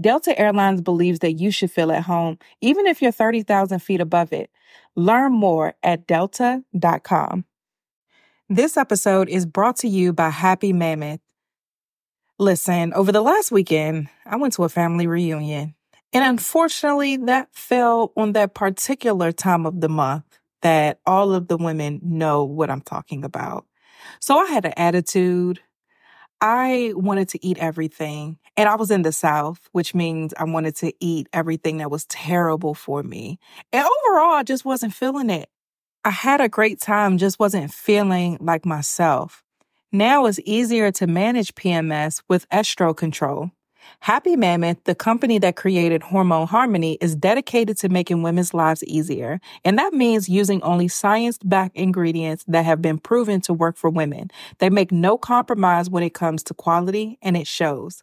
Delta Airlines believes that you should feel at home, even if you're 30,000 feet above it. Learn more at delta.com. This episode is brought to you by Happy Mammoth. Listen, over the last weekend, I went to a family reunion. And unfortunately, that fell on that particular time of the month that all of the women know what I'm talking about. So I had an attitude. I wanted to eat everything. And I was in the South, which means I wanted to eat everything that was terrible for me. And overall, I just wasn't feeling it. I had a great time, just wasn't feeling like myself. Now it's easier to manage PMS with estro control. Happy Mammoth, the company that created Hormone Harmony, is dedicated to making women's lives easier. And that means using only science backed ingredients that have been proven to work for women. They make no compromise when it comes to quality, and it shows.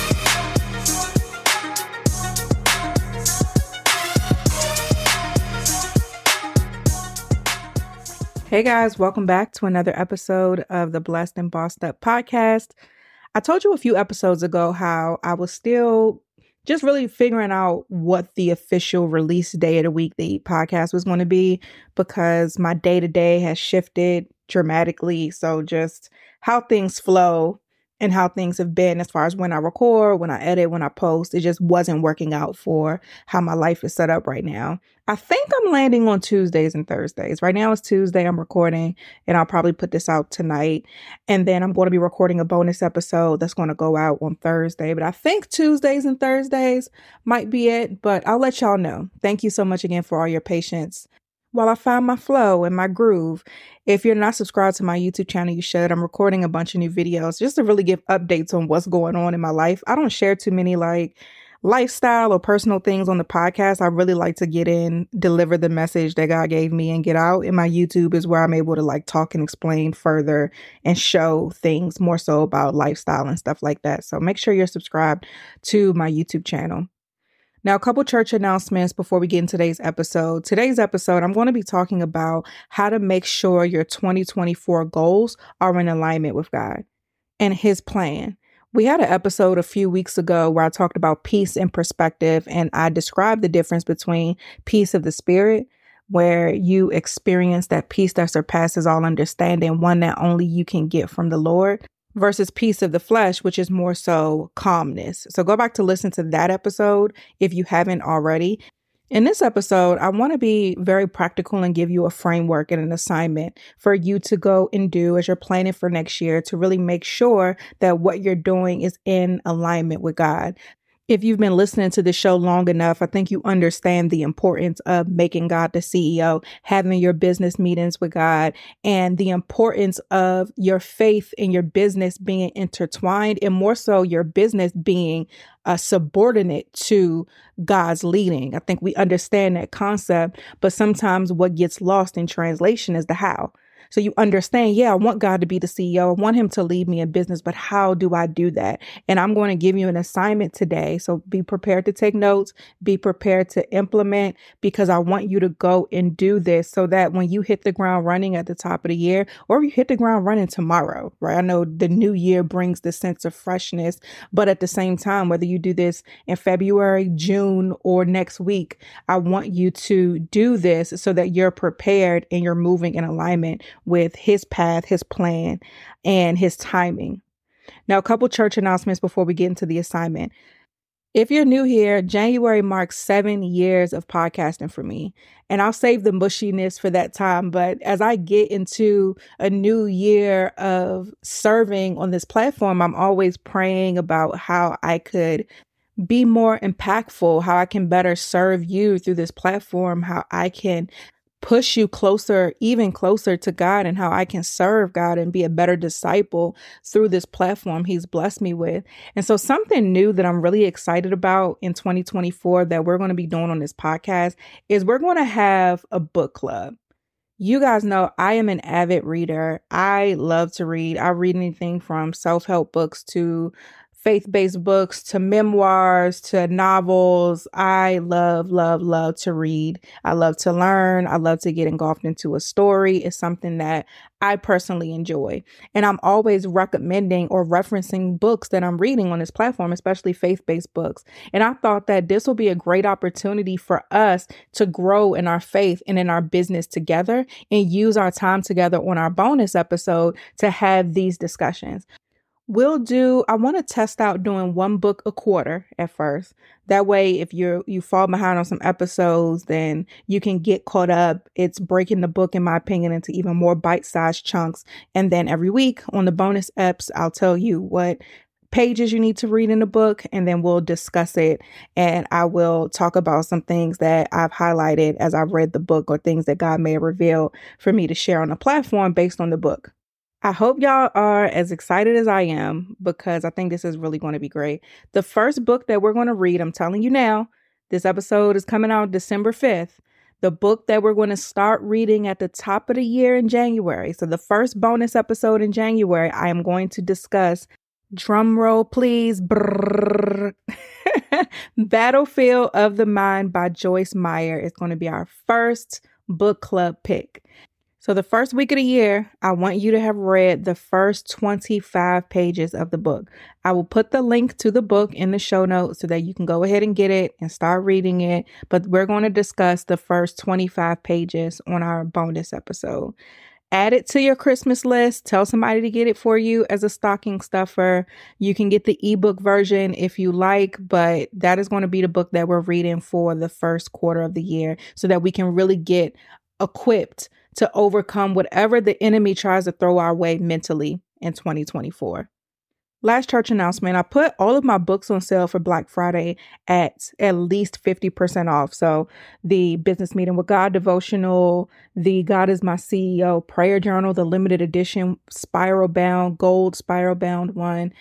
Hey guys, welcome back to another episode of the Blessed and Bossed Up podcast. I told you a few episodes ago how I was still just really figuring out what the official release day of the week the podcast was going to be because my day to day has shifted dramatically. So just how things flow and how things have been as far as when I record, when I edit, when I post. It just wasn't working out for how my life is set up right now. I think I'm landing on Tuesdays and Thursdays. Right now it's Tuesday, I'm recording, and I'll probably put this out tonight. And then I'm going to be recording a bonus episode that's going to go out on Thursday. But I think Tuesdays and Thursdays might be it, but I'll let y'all know. Thank you so much again for all your patience while I find my flow and my groove. If you're not subscribed to my YouTube channel, you should. I'm recording a bunch of new videos just to really give updates on what's going on in my life. I don't share too many like lifestyle or personal things on the podcast. I really like to get in, deliver the message that God gave me and get out. And my YouTube is where I'm able to like talk and explain further and show things more so about lifestyle and stuff like that. So make sure you're subscribed to my YouTube channel. Now, a couple church announcements before we get into today's episode. Today's episode, I'm going to be talking about how to make sure your 2024 goals are in alignment with God and His plan. We had an episode a few weeks ago where I talked about peace and perspective, and I described the difference between peace of the spirit, where you experience that peace that surpasses all understanding, one that only you can get from the Lord, versus peace of the flesh, which is more so calmness. So go back to listen to that episode if you haven't already. In this episode, I want to be very practical and give you a framework and an assignment for you to go and do as you're planning for next year to really make sure that what you're doing is in alignment with God. If you've been listening to the show long enough, I think you understand the importance of making God the CEO, having your business meetings with God, and the importance of your faith and your business being intertwined, and more so your business being uh, subordinate to God's leading. I think we understand that concept, but sometimes what gets lost in translation is the how. So you understand, yeah, I want God to be the CEO. I want him to lead me in business, but how do I do that? And I'm going to give you an assignment today. So be prepared to take notes, be prepared to implement because I want you to go and do this so that when you hit the ground running at the top of the year or you hit the ground running tomorrow, right? I know the new year brings the sense of freshness, but at the same time, whether you do this in February, June, or next week, I want you to do this so that you're prepared and you're moving in alignment with his path, his plan, and his timing. Now, a couple church announcements before we get into the assignment. If you're new here, January marks seven years of podcasting for me. And I'll save the mushiness for that time. But as I get into a new year of serving on this platform, I'm always praying about how I could be more impactful, how I can better serve you through this platform, how I can push you closer, even closer to God and how I can serve God and be a better disciple through this platform He's blessed me with. And so, something new that I'm really excited about in 2024 that we're going to be doing on this podcast is we're going to have a book club. You guys know I am an avid reader. I love to read. I read anything from self help books to faith based books to memoirs to novels. I love, love, love to read. I love to learn. I love to get engulfed into a story. It's something that I personally enjoy. And I'm always recommending or referencing books that I'm reading on this platform, especially faith based books. And I thought that this will be a great opportunity for us to grow in our faith and in our business together and use our time together on our bonus episode to have these discussions. We'll do I want to test out doing one book a quarter at first. That way if you're you fall behind on some episodes, then you can get caught up. It's breaking the book in my opinion into even more bite-sized chunks. And then every week on the bonus eps, I'll tell you what pages you need to read in the book and then we'll discuss it and I will talk about some things that I've highlighted as I've read the book or things that God may have revealed for me to share on the platform based on the book. I hope y'all are as excited as I am because I think this is really going to be great. The first book that we're going to read, I'm telling you now, this episode is coming out December 5th. The book that we're going to start reading at the top of the year in January. So, the first bonus episode in January, I am going to discuss, drum roll please, Battlefield of the Mind by Joyce Meyer. is going to be our first book club pick. So, the first week of the year, I want you to have read the first 25 pages of the book. I will put the link to the book in the show notes so that you can go ahead and get it and start reading it. But we're going to discuss the first 25 pages on our bonus episode. Add it to your Christmas list. Tell somebody to get it for you as a stocking stuffer. You can get the ebook version if you like, but that is going to be the book that we're reading for the first quarter of the year so that we can really get equipped to overcome whatever the enemy tries to throw our way mentally in 2024. Last church announcement, I put all of my books on sale for Black Friday at at least 50% off. So, the Business Meeting with God devotional, the God is My CEO prayer journal, the limited edition spiral bound, gold spiral bound one,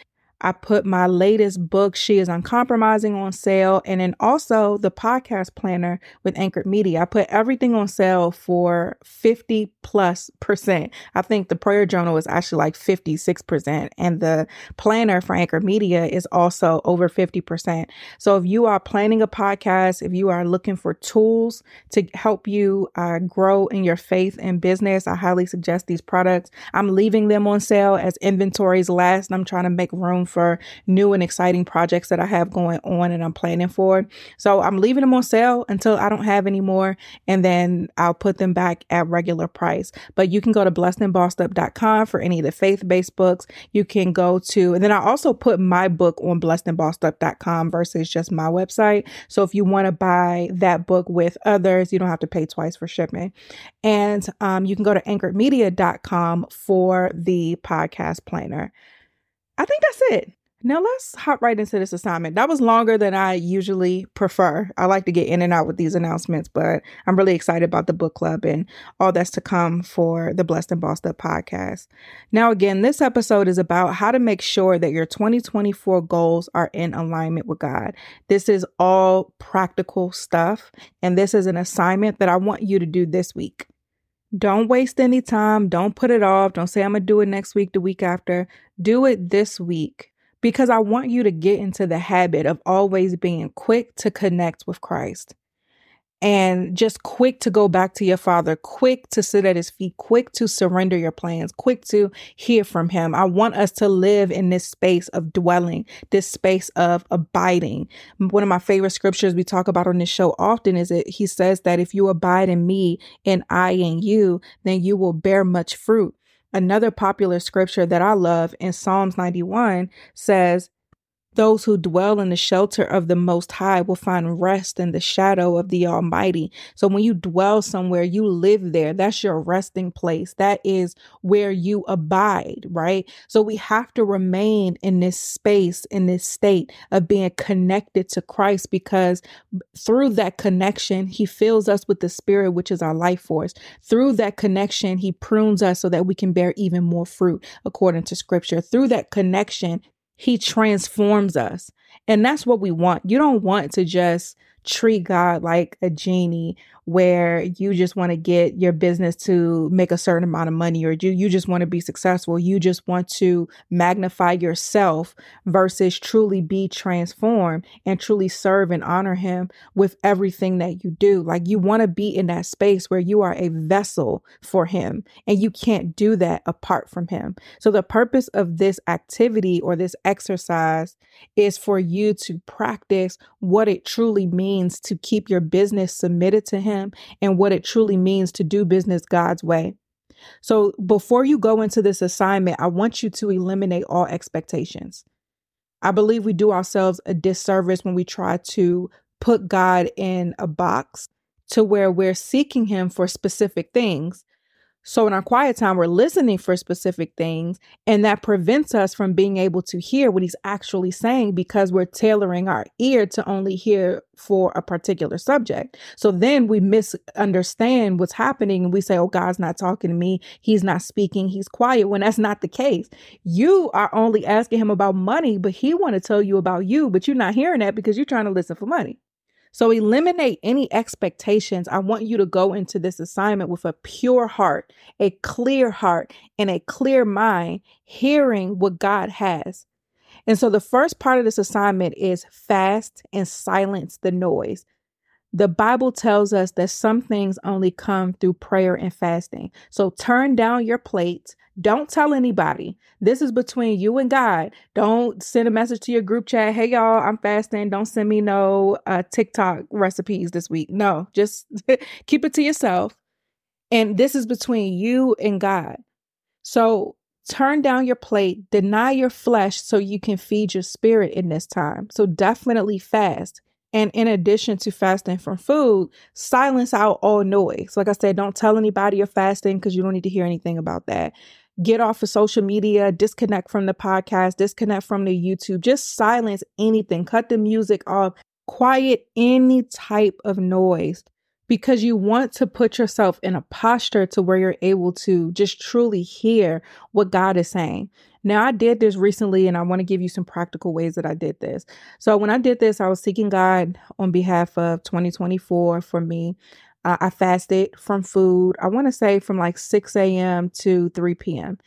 I put my latest book, She is Uncompromising, on sale, and then also the podcast planner with Anchored Media. I put everything on sale for 50 plus percent. I think the prayer journal is actually like 56%, and the planner for Anchored Media is also over 50%. So if you are planning a podcast, if you are looking for tools to help you uh, grow in your faith and business, I highly suggest these products. I'm leaving them on sale as inventories last. I'm trying to make room for new and exciting projects that I have going on and I'm planning for. So I'm leaving them on sale until I don't have any more, and then I'll put them back at regular price. But you can go to blessedandbossedup.com for any of the faith based books. You can go to, and then I also put my book on blessedandbossedup.com versus just my website. So if you want to buy that book with others, you don't have to pay twice for shipping. And um, you can go to anchoredmedia.com for the podcast planner. I think that's it. Now let's hop right into this assignment. That was longer than I usually prefer. I like to get in and out with these announcements, but I'm really excited about the book club and all that's to come for the Blessed and Bossed Up podcast. Now, again, this episode is about how to make sure that your 2024 goals are in alignment with God. This is all practical stuff, and this is an assignment that I want you to do this week. Don't waste any time. Don't put it off. Don't say, I'm going to do it next week, the week after. Do it this week because I want you to get into the habit of always being quick to connect with Christ and just quick to go back to your father, quick to sit at his feet, quick to surrender your plans, quick to hear from him. I want us to live in this space of dwelling, this space of abiding. One of my favorite scriptures we talk about on this show often is it he says that if you abide in me and I in you, then you will bear much fruit. Another popular scripture that I love in Psalms 91 says, those who dwell in the shelter of the Most High will find rest in the shadow of the Almighty. So when you dwell somewhere, you live there. That's your resting place. That is where you abide, right? So we have to remain in this space, in this state of being connected to Christ because through that connection, He fills us with the Spirit, which is our life force. Through that connection, He prunes us so that we can bear even more fruit, according to Scripture. Through that connection, he transforms us. And that's what we want. You don't want to just treat God like a genie where you just want to get your business to make a certain amount of money or you you just want to be successful? You just want to magnify yourself versus truly be transformed and truly serve and honor him with everything that you do. Like you want to be in that space where you are a vessel for him and you can't do that apart from him. So the purpose of this activity or this exercise is for you to practice what it truly means to keep your business submitted to him and what it truly means to do business God's way. So before you go into this assignment, I want you to eliminate all expectations. I believe we do ourselves a disservice when we try to put God in a box to where we're seeking Him for specific things so in our quiet time, we're listening for specific things, and that prevents us from being able to hear what he's actually saying because we're tailoring our ear to only hear for a particular subject. So then we misunderstand what's happening and we say, Oh, God's not talking to me. He's not speaking. He's quiet when that's not the case. You are only asking him about money, but he want to tell you about you, but you're not hearing that because you're trying to listen for money. So eliminate any expectations. I want you to go into this assignment with a pure heart, a clear heart, and a clear mind, hearing what God has. And so the first part of this assignment is fast and silence the noise. The Bible tells us that some things only come through prayer and fasting. So turn down your plate, don't tell anybody. This is between you and God. Don't send a message to your group chat. Hey, y'all, I'm fasting. Don't send me no uh, TikTok recipes this week. No, just keep it to yourself. And this is between you and God. So turn down your plate, deny your flesh so you can feed your spirit in this time. So definitely fast. And in addition to fasting from food, silence out all noise. Like I said, don't tell anybody you're fasting because you don't need to hear anything about that get off of social media, disconnect from the podcast, disconnect from the YouTube, just silence anything, cut the music off, quiet any type of noise because you want to put yourself in a posture to where you're able to just truly hear what God is saying. Now, I did this recently and I want to give you some practical ways that I did this. So, when I did this, I was seeking God on behalf of 2024 for me. Uh, I fasted from food, I want to say from like 6 a.m. to 3 p.m.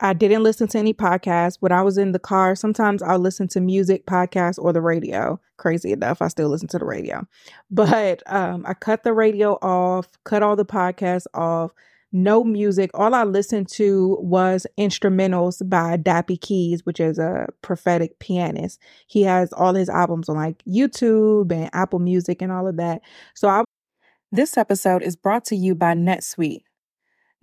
I didn't listen to any podcasts. When I was in the car, sometimes I'll listen to music, podcasts, or the radio. Crazy enough, I still listen to the radio. But um, I cut the radio off, cut all the podcasts off, no music. All I listened to was instrumentals by Dappy Keys, which is a prophetic pianist. He has all his albums on like YouTube and Apple Music and all of that. So I This episode is brought to you by NetSuite.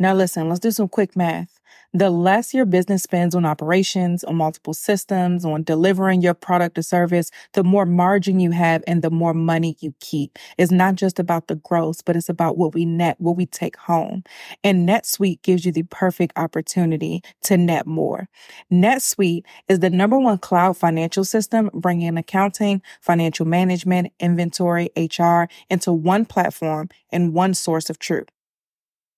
Now listen, let's do some quick math. The less your business spends on operations, on multiple systems, on delivering your product or service, the more margin you have and the more money you keep. It's not just about the gross, but it's about what we net, what we take home. And NetSuite gives you the perfect opportunity to net more. NetSuite is the number one cloud financial system bringing accounting, financial management, inventory, HR into one platform and one source of truth.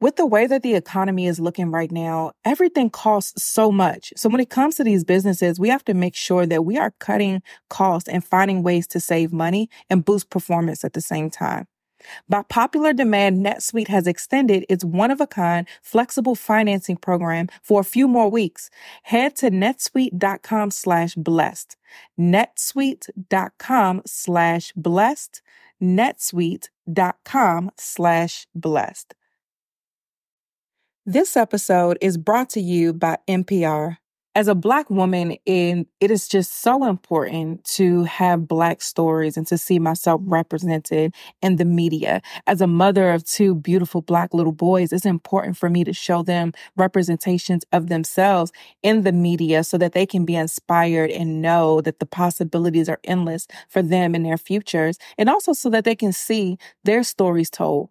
with the way that the economy is looking right now, everything costs so much. So when it comes to these businesses, we have to make sure that we are cutting costs and finding ways to save money and boost performance at the same time. By popular demand, NetSuite has extended its one of a kind flexible financing program for a few more weeks. Head to netsuite.com slash blessed. netsuite.com slash blessed. netsuite.com slash blessed. This episode is brought to you by NPR. As a Black woman, it is just so important to have Black stories and to see myself represented in the media. As a mother of two beautiful Black little boys, it's important for me to show them representations of themselves in the media so that they can be inspired and know that the possibilities are endless for them and their futures, and also so that they can see their stories told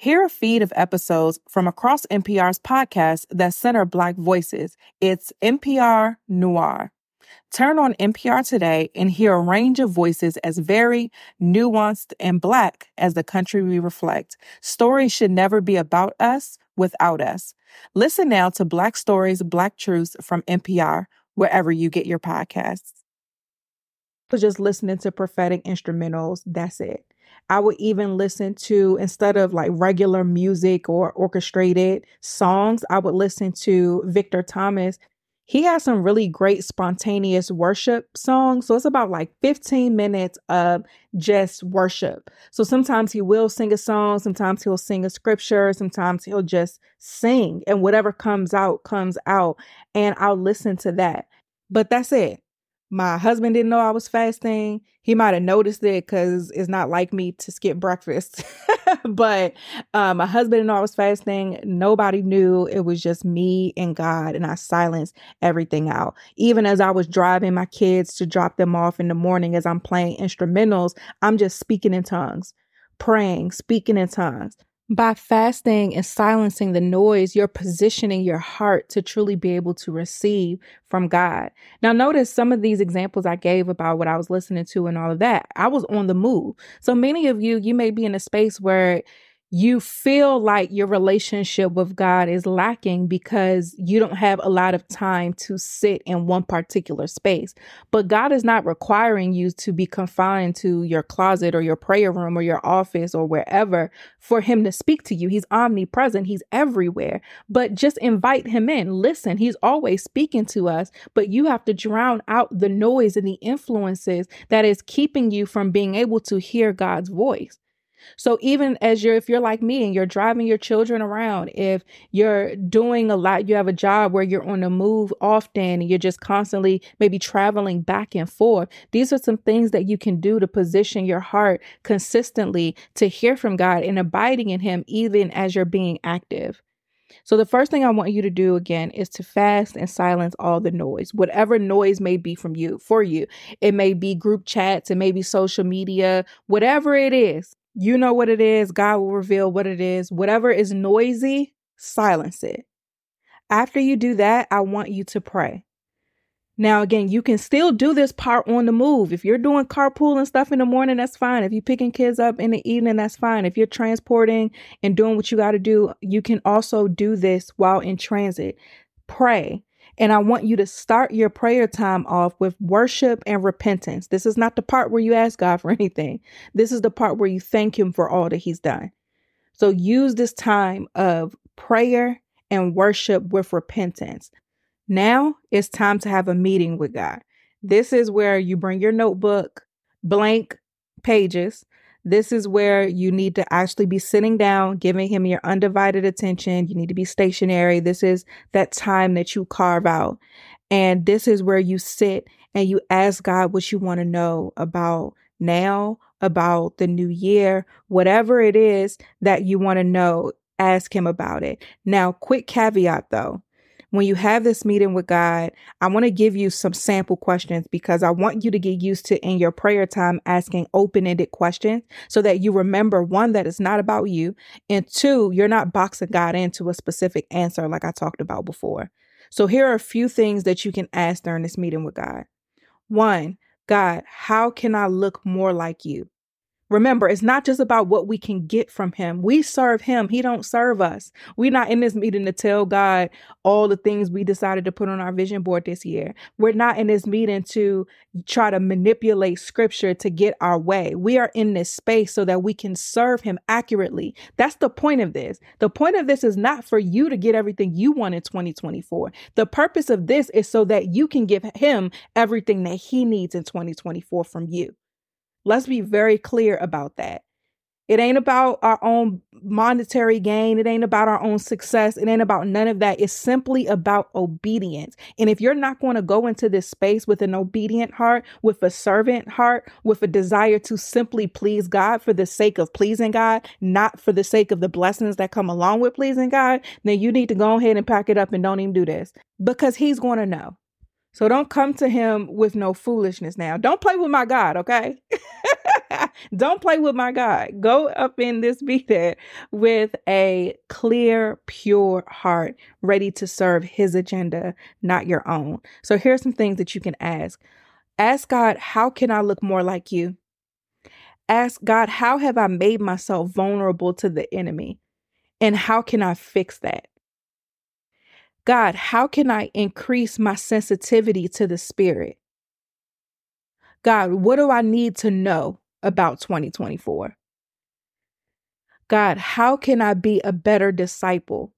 Hear a feed of episodes from across NPR's podcasts that center Black voices. It's NPR Noir. Turn on NPR today and hear a range of voices as varied, nuanced, and Black as the country we reflect. Stories should never be about us without us. Listen now to Black Stories, Black Truths from NPR, wherever you get your podcasts. Just listening to prophetic instrumentals. That's it. I would even listen to, instead of like regular music or orchestrated songs, I would listen to Victor Thomas. He has some really great spontaneous worship songs. So it's about like 15 minutes of just worship. So sometimes he will sing a song, sometimes he'll sing a scripture, sometimes he'll just sing, and whatever comes out, comes out. And I'll listen to that. But that's it. My husband didn't know I was fasting. He might have noticed it because it's not like me to skip breakfast. but um, my husband didn't know I was fasting. Nobody knew. It was just me and God. And I silenced everything out. Even as I was driving my kids to drop them off in the morning as I'm playing instrumentals, I'm just speaking in tongues, praying, speaking in tongues. By fasting and silencing the noise, you're positioning your heart to truly be able to receive from God. Now, notice some of these examples I gave about what I was listening to and all of that. I was on the move. So many of you, you may be in a space where you feel like your relationship with God is lacking because you don't have a lot of time to sit in one particular space. But God is not requiring you to be confined to your closet or your prayer room or your office or wherever for Him to speak to you. He's omnipresent, He's everywhere. But just invite Him in. Listen, He's always speaking to us, but you have to drown out the noise and the influences that is keeping you from being able to hear God's voice. So even as you're, if you're like me and you're driving your children around, if you're doing a lot, you have a job where you're on the move often and you're just constantly maybe traveling back and forth, these are some things that you can do to position your heart consistently to hear from God and abiding in Him, even as you're being active. So, the first thing I want you to do again is to fast and silence all the noise, whatever noise may be from you, for you. It may be group chats, it may be social media, whatever it is. You know what it is. God will reveal what it is. Whatever is noisy, silence it. After you do that, I want you to pray. Now, again, you can still do this part on the move. If you're doing carpool and stuff in the morning, that's fine. If you're picking kids up in the evening, that's fine. If you're transporting and doing what you got to do, you can also do this while in transit. Pray. And I want you to start your prayer time off with worship and repentance. This is not the part where you ask God for anything. This is the part where you thank Him for all that He's done. So use this time of prayer and worship with repentance. Now it's time to have a meeting with God. This is where you bring your notebook, blank pages, this is where you need to actually be sitting down, giving him your undivided attention. You need to be stationary. This is that time that you carve out. And this is where you sit and you ask God what you want to know about now, about the new year, whatever it is that you want to know, ask him about it. Now, quick caveat though when you have this meeting with God, I want to give you some sample questions because I want you to get used to in your prayer time asking open ended questions so that you remember one, that it's not about you, and two, you're not boxing God into a specific answer like I talked about before. So here are a few things that you can ask during this meeting with God. One, God, how can I look more like you? Remember, it's not just about what we can get from him. We serve him. He don't serve us. We're not in this meeting to tell God all the things we decided to put on our vision board this year. We're not in this meeting to try to manipulate scripture to get our way. We are in this space so that we can serve him accurately. That's the point of this. The point of this is not for you to get everything you want in 2024. The purpose of this is so that you can give him everything that he needs in 2024 from you. Let's be very clear about that. It ain't about our own monetary gain. It ain't about our own success. It ain't about none of that. It's simply about obedience. And if you're not going to go into this space with an obedient heart, with a servant heart, with a desire to simply please God for the sake of pleasing God, not for the sake of the blessings that come along with pleasing God, then you need to go ahead and pack it up and don't even do this because He's going to know. So don't come to him with no foolishness now. Don't play with my God, okay? don't play with my God. Go up in this meeting with a clear, pure heart, ready to serve his agenda, not your own. So here are some things that you can ask. Ask God, how can I look more like you? Ask God, how have I made myself vulnerable to the enemy? And how can I fix that? God, how can I increase my sensitivity to the Spirit? God, what do I need to know about 2024? God, how can I be a better disciple?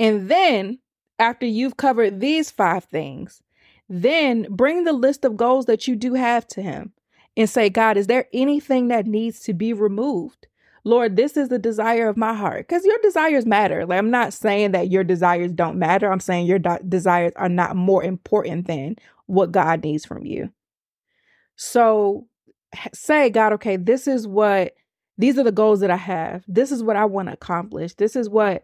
And then, after you've covered these five things, then bring the list of goals that you do have to Him and say, God, is there anything that needs to be removed? Lord, this is the desire of my heart. Because your desires matter. Like, I'm not saying that your desires don't matter. I'm saying your de- desires are not more important than what God needs from you. So say, God, okay, this is what, these are the goals that I have. This is what I want to accomplish. This is what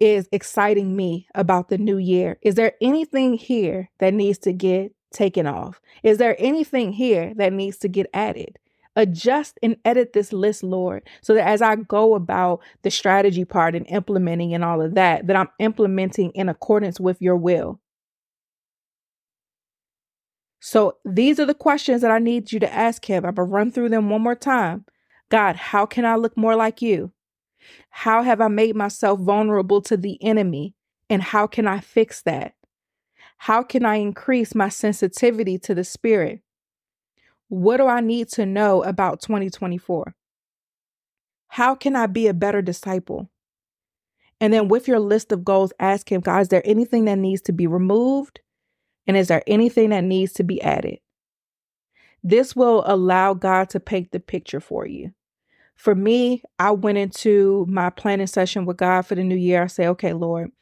is exciting me about the new year. Is there anything here that needs to get taken off? Is there anything here that needs to get added? Adjust and edit this list, Lord, so that as I go about the strategy part and implementing and all of that, that I'm implementing in accordance with your will. So these are the questions that I need you to ask him. I'm going to run through them one more time. God, how can I look more like you? How have I made myself vulnerable to the enemy? And how can I fix that? How can I increase my sensitivity to the Spirit? What do I need to know about 2024? How can I be a better disciple? And then with your list of goals, ask Him, God, is there anything that needs to be removed? And is there anything that needs to be added? This will allow God to paint the picture for you. For me, I went into my planning session with God for the new year. I say, okay, Lord,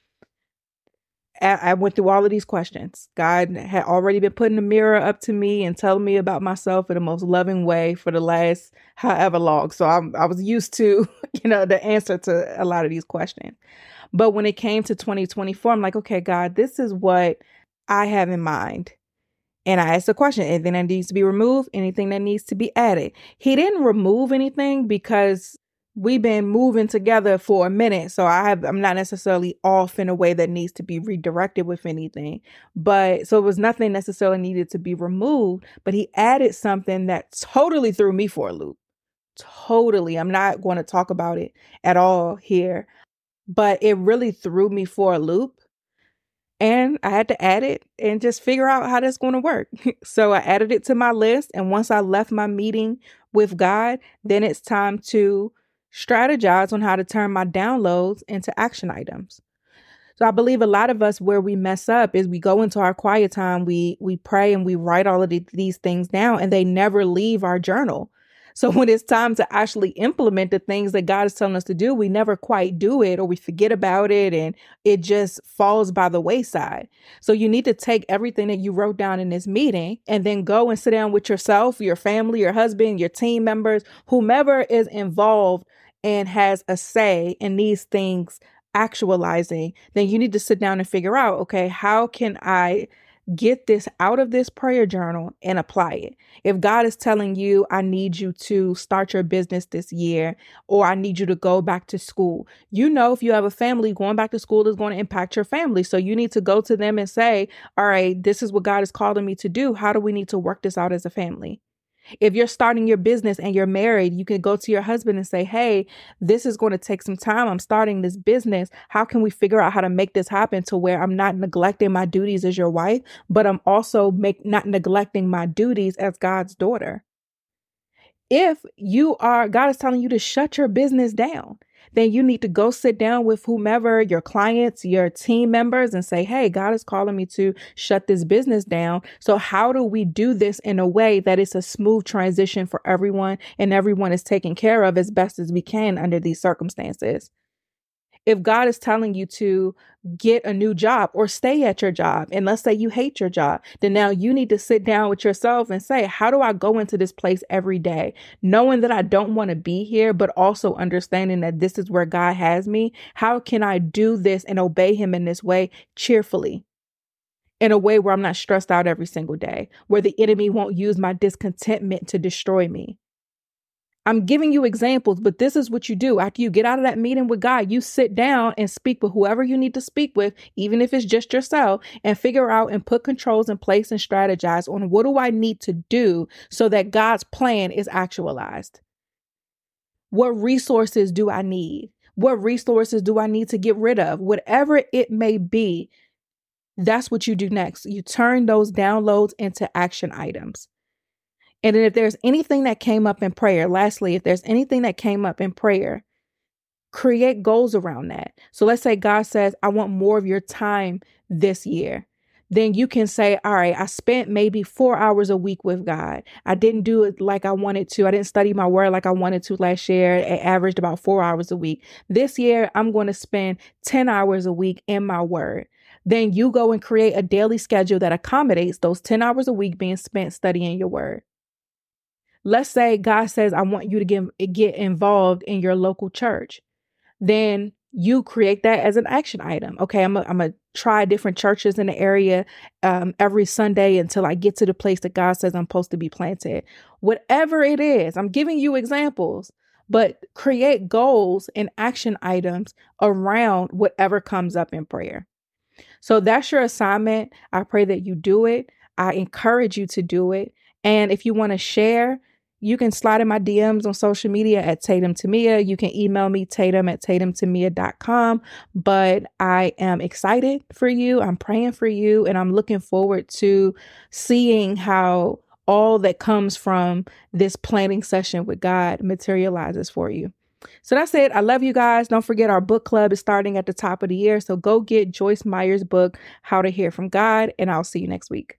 I went through all of these questions. God had already been putting a mirror up to me and telling me about myself in the most loving way for the last however long. So I'm, I was used to, you know, the answer to a lot of these questions. But when it came to 2024, I'm like, okay, God, this is what I have in mind. And I asked the question, anything that needs to be removed, anything that needs to be added. He didn't remove anything because we've been moving together for a minute so i have i'm not necessarily off in a way that needs to be redirected with anything but so it was nothing necessarily needed to be removed but he added something that totally threw me for a loop totally i'm not going to talk about it at all here but it really threw me for a loop and I had to add it and just figure out how that's going to work. so I added it to my list. And once I left my meeting with God, then it's time to strategize on how to turn my downloads into action items. So I believe a lot of us where we mess up is we go into our quiet time, we we pray and we write all of these things down and they never leave our journal. So when it's time to actually implement the things that God is telling us to do, we never quite do it or we forget about it and it just falls by the wayside. So you need to take everything that you wrote down in this meeting and then go and sit down with yourself, your family, your husband, your team members, whomever is involved and has a say in these things actualizing, then you need to sit down and figure out, okay, how can I get this out of this prayer journal and apply it. If God is telling you, I need you to start your business this year, or I need you to go back to school, you know, if you have a family, going back to school is going to impact your family. So you need to go to them and say, All right, this is what God is calling me to do. How do we need to work this out as a family? If you're starting your business and you're married, you can go to your husband and say, Hey, this is going to take some time. I'm starting this business. How can we figure out how to make this happen to where I'm not neglecting my duties as your wife, but I'm also make not neglecting my duties as God's daughter? If you are, God is telling you to shut your business down then you need to go sit down with whomever your clients, your team members, and say, Hey, God is calling me to shut this business down. So, how do we do this in a way that it's a smooth transition for everyone and everyone is taken care of as best as we can under these circumstances? If God is telling you to get a new job or stay at your job, and let's say you hate your job, then now you need to sit down with yourself and say, How do I go into this place every day, knowing that I don't want to be here, but also understanding that this is where God has me? How can I do this and obey Him in this way cheerfully? in a way where I'm not stressed out every single day, where the enemy won't use my discontentment to destroy me. I'm giving you examples, but this is what you do. After you get out of that meeting with God, you sit down and speak with whoever you need to speak with, even if it's just yourself, and figure out and put controls in place and strategize on what do I need to do so that God's plan is actualized. What resources do I need? What resources do I need to get rid of? Whatever it may be, that's what you do next. You turn those downloads into action items. And then if there's anything that came up in prayer, lastly, if there's anything that came up in prayer, create goals around that. So let's say God says, I want more of your time this year. Then you can say, All right, I spent maybe four hours a week with God. I didn't do it like I wanted to. I didn't study my word like I wanted to last year. It averaged about four hours a week. This year, I'm going to spend 10 hours a week in my word. Then you go and create a daily schedule that accommodates those 10 hours a week being spent studying your word. Let's say God says, I want you to get, get involved in your local church. Then you create that as an action item. Okay, I'm going to try different churches in the area um, every Sunday until I get to the place that God says I'm supposed to be planted. Whatever it is, I'm giving you examples, but create goals and action items around whatever comes up in prayer. So that's your assignment. I pray that you do it. I encourage you to do it. And if you want to share, you can slide in my DMs on social media at Tatum Temia. You can email me tatum at tatumtemia.com. But I am excited for you. I'm praying for you. And I'm looking forward to seeing how all that comes from this planning session with God materializes for you. So that's it. I love you guys. Don't forget our book club is starting at the top of the year. So go get Joyce Meyer's book, How to Hear from God, and I'll see you next week.